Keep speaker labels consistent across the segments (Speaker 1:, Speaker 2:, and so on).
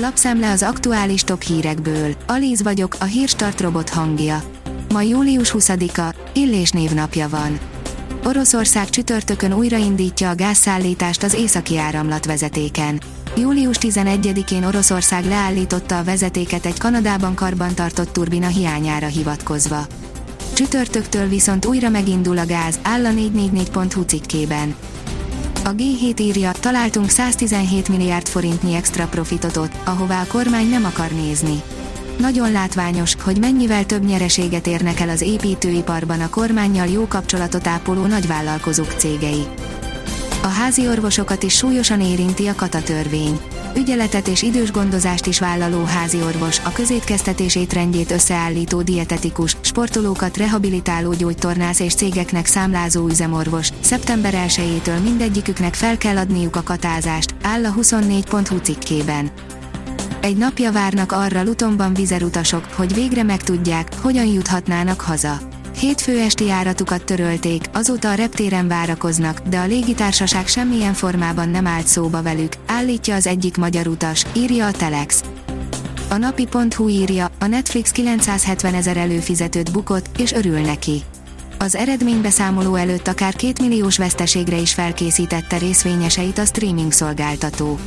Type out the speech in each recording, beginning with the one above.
Speaker 1: Lapszemle az aktuális top hírekből. Alíz vagyok, a hírstart robot hangja. Ma július 20-a, Illés névnapja van. Oroszország csütörtökön újraindítja a gázszállítást az északi áramlat vezetéken. Július 11-én Oroszország leállította a vezetéket egy Kanadában karbantartott turbina hiányára hivatkozva. Csütörtöktől viszont újra megindul a gáz, áll a 444.hu cikkében. A G7 írja, találtunk 117 milliárd forintnyi extra profitot ott, ahová a kormány nem akar nézni. Nagyon látványos, hogy mennyivel több nyereséget érnek el az építőiparban a kormányjal jó kapcsolatot ápoló nagyvállalkozók cégei. A házi orvosokat is súlyosan érinti a katatörvény. Ügyeletet és idős gondozást is vállaló házi orvos, a közétkeztetés étrendjét összeállító dietetikus, sportolókat rehabilitáló gyógytornász és cégeknek számlázó üzemorvos, szeptember 1-től mindegyiküknek fel kell adniuk a katázást, áll a 24.hu cikkében. Egy napja várnak arra Lutonban vizerutasok, hogy végre megtudják, hogyan juthatnának haza. Hétfő esti járatukat törölték, azóta a reptéren várakoznak, de a légitársaság semmilyen formában nem állt szóba velük, állítja az egyik magyar utas, írja a Telex. A napi.hu írja, a Netflix 970 ezer előfizetőt bukott, és örül neki. Az eredménybeszámoló előtt akár 2 milliós veszteségre is felkészítette részvényeseit a streaming szolgáltató.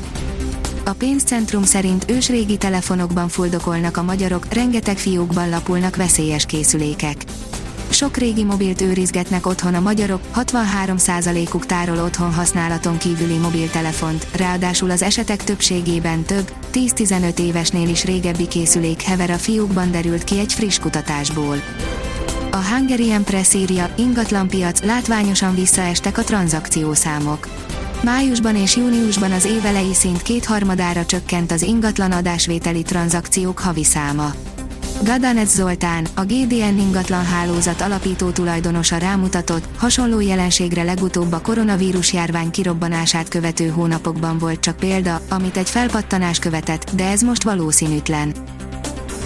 Speaker 1: A pénzcentrum szerint ősrégi telefonokban fuldokolnak a magyarok, rengeteg fiókban lapulnak veszélyes készülékek. Sok régi mobilt őrizgetnek otthon a magyarok, 63%-uk tárol otthon használaton kívüli mobiltelefont, ráadásul az esetek többségében több, 10-15 évesnél is régebbi készülék hever a fiókban derült ki egy friss kutatásból. A Hungarian Press írja, ingatlanpiac, látványosan visszaestek a tranzakciószámok. Májusban és júniusban az évelei szint kétharmadára csökkent az ingatlan adásvételi tranzakciók havi száma. Gadanec Zoltán, a GDN ingatlan hálózat alapító tulajdonosa rámutatott, hasonló jelenségre legutóbb a koronavírus járvány kirobbanását követő hónapokban volt csak példa, amit egy felpattanás követett, de ez most valószínűtlen.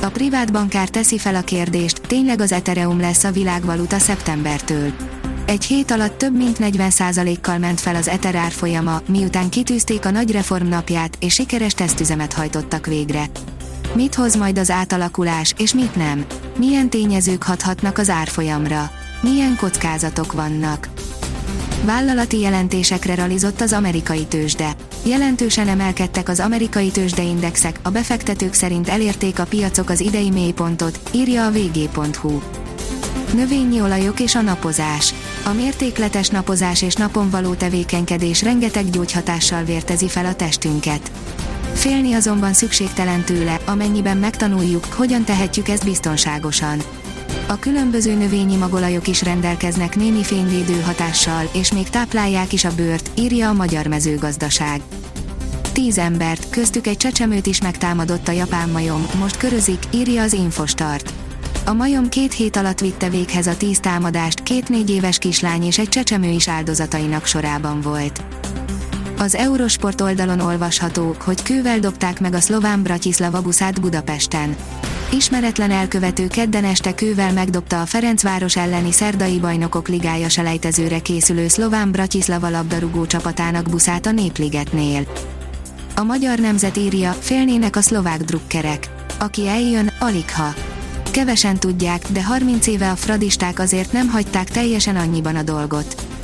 Speaker 1: A privát bankár teszi fel a kérdést, tényleg az Ethereum lesz a világvaluta szeptembertől. Egy hét alatt több mint 40%-kal ment fel az Ether árfolyama, miután kitűzték a nagy reform napját, és sikeres tesztüzemet hajtottak végre. Mit hoz majd az átalakulás, és mit nem? Milyen tényezők hathatnak az árfolyamra? Milyen kockázatok vannak? Vállalati jelentésekre ralizott az amerikai tőzsde. Jelentősen emelkedtek az amerikai tőzsdeindexek, a befektetők szerint elérték a piacok az idei mélypontot, írja a vg.hu. Növényi olajok és a napozás. A mértékletes napozás és napon való tevékenykedés rengeteg gyógyhatással vértezi fel a testünket. Félni azonban szükségtelen tőle, amennyiben megtanuljuk, hogyan tehetjük ezt biztonságosan. A különböző növényi magolajok is rendelkeznek némi fényvédő hatással, és még táplálják is a bőrt, írja a Magyar Mezőgazdaság. Tíz embert, köztük egy csecsemőt is megtámadott a japán majom, most körözik, írja az Infostart. A majom két hét alatt vitte véghez a tíz támadást, két négy éves kislány és egy csecsemő is áldozatainak sorában volt. Az Eurosport oldalon olvasható, hogy kővel dobták meg a szlován Bratislava buszát Budapesten. Ismeretlen elkövető kedden este kővel megdobta a Ferencváros elleni szerdai bajnokok ligája selejtezőre készülő szlován Bratislava labdarúgó csapatának buszát a Népligetnél. A magyar nemzet írja, félnének a szlovák drukkerek. Aki eljön, alig ha. Kevesen tudják, de 30 éve a fradisták azért nem hagyták teljesen annyiban a dolgot.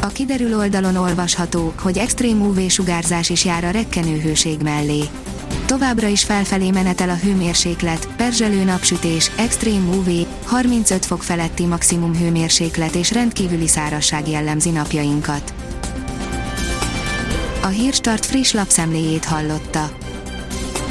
Speaker 1: A kiderül oldalon olvasható, hogy extrém UV-sugárzás is jár a rekkenő mellé. Továbbra is felfelé menetel a hőmérséklet, perzselő napsütés, extrém UV, 35 fok feletti maximum hőmérséklet és rendkívüli szárazság jellemzi napjainkat. A Hírstart friss lapszemléjét hallotta.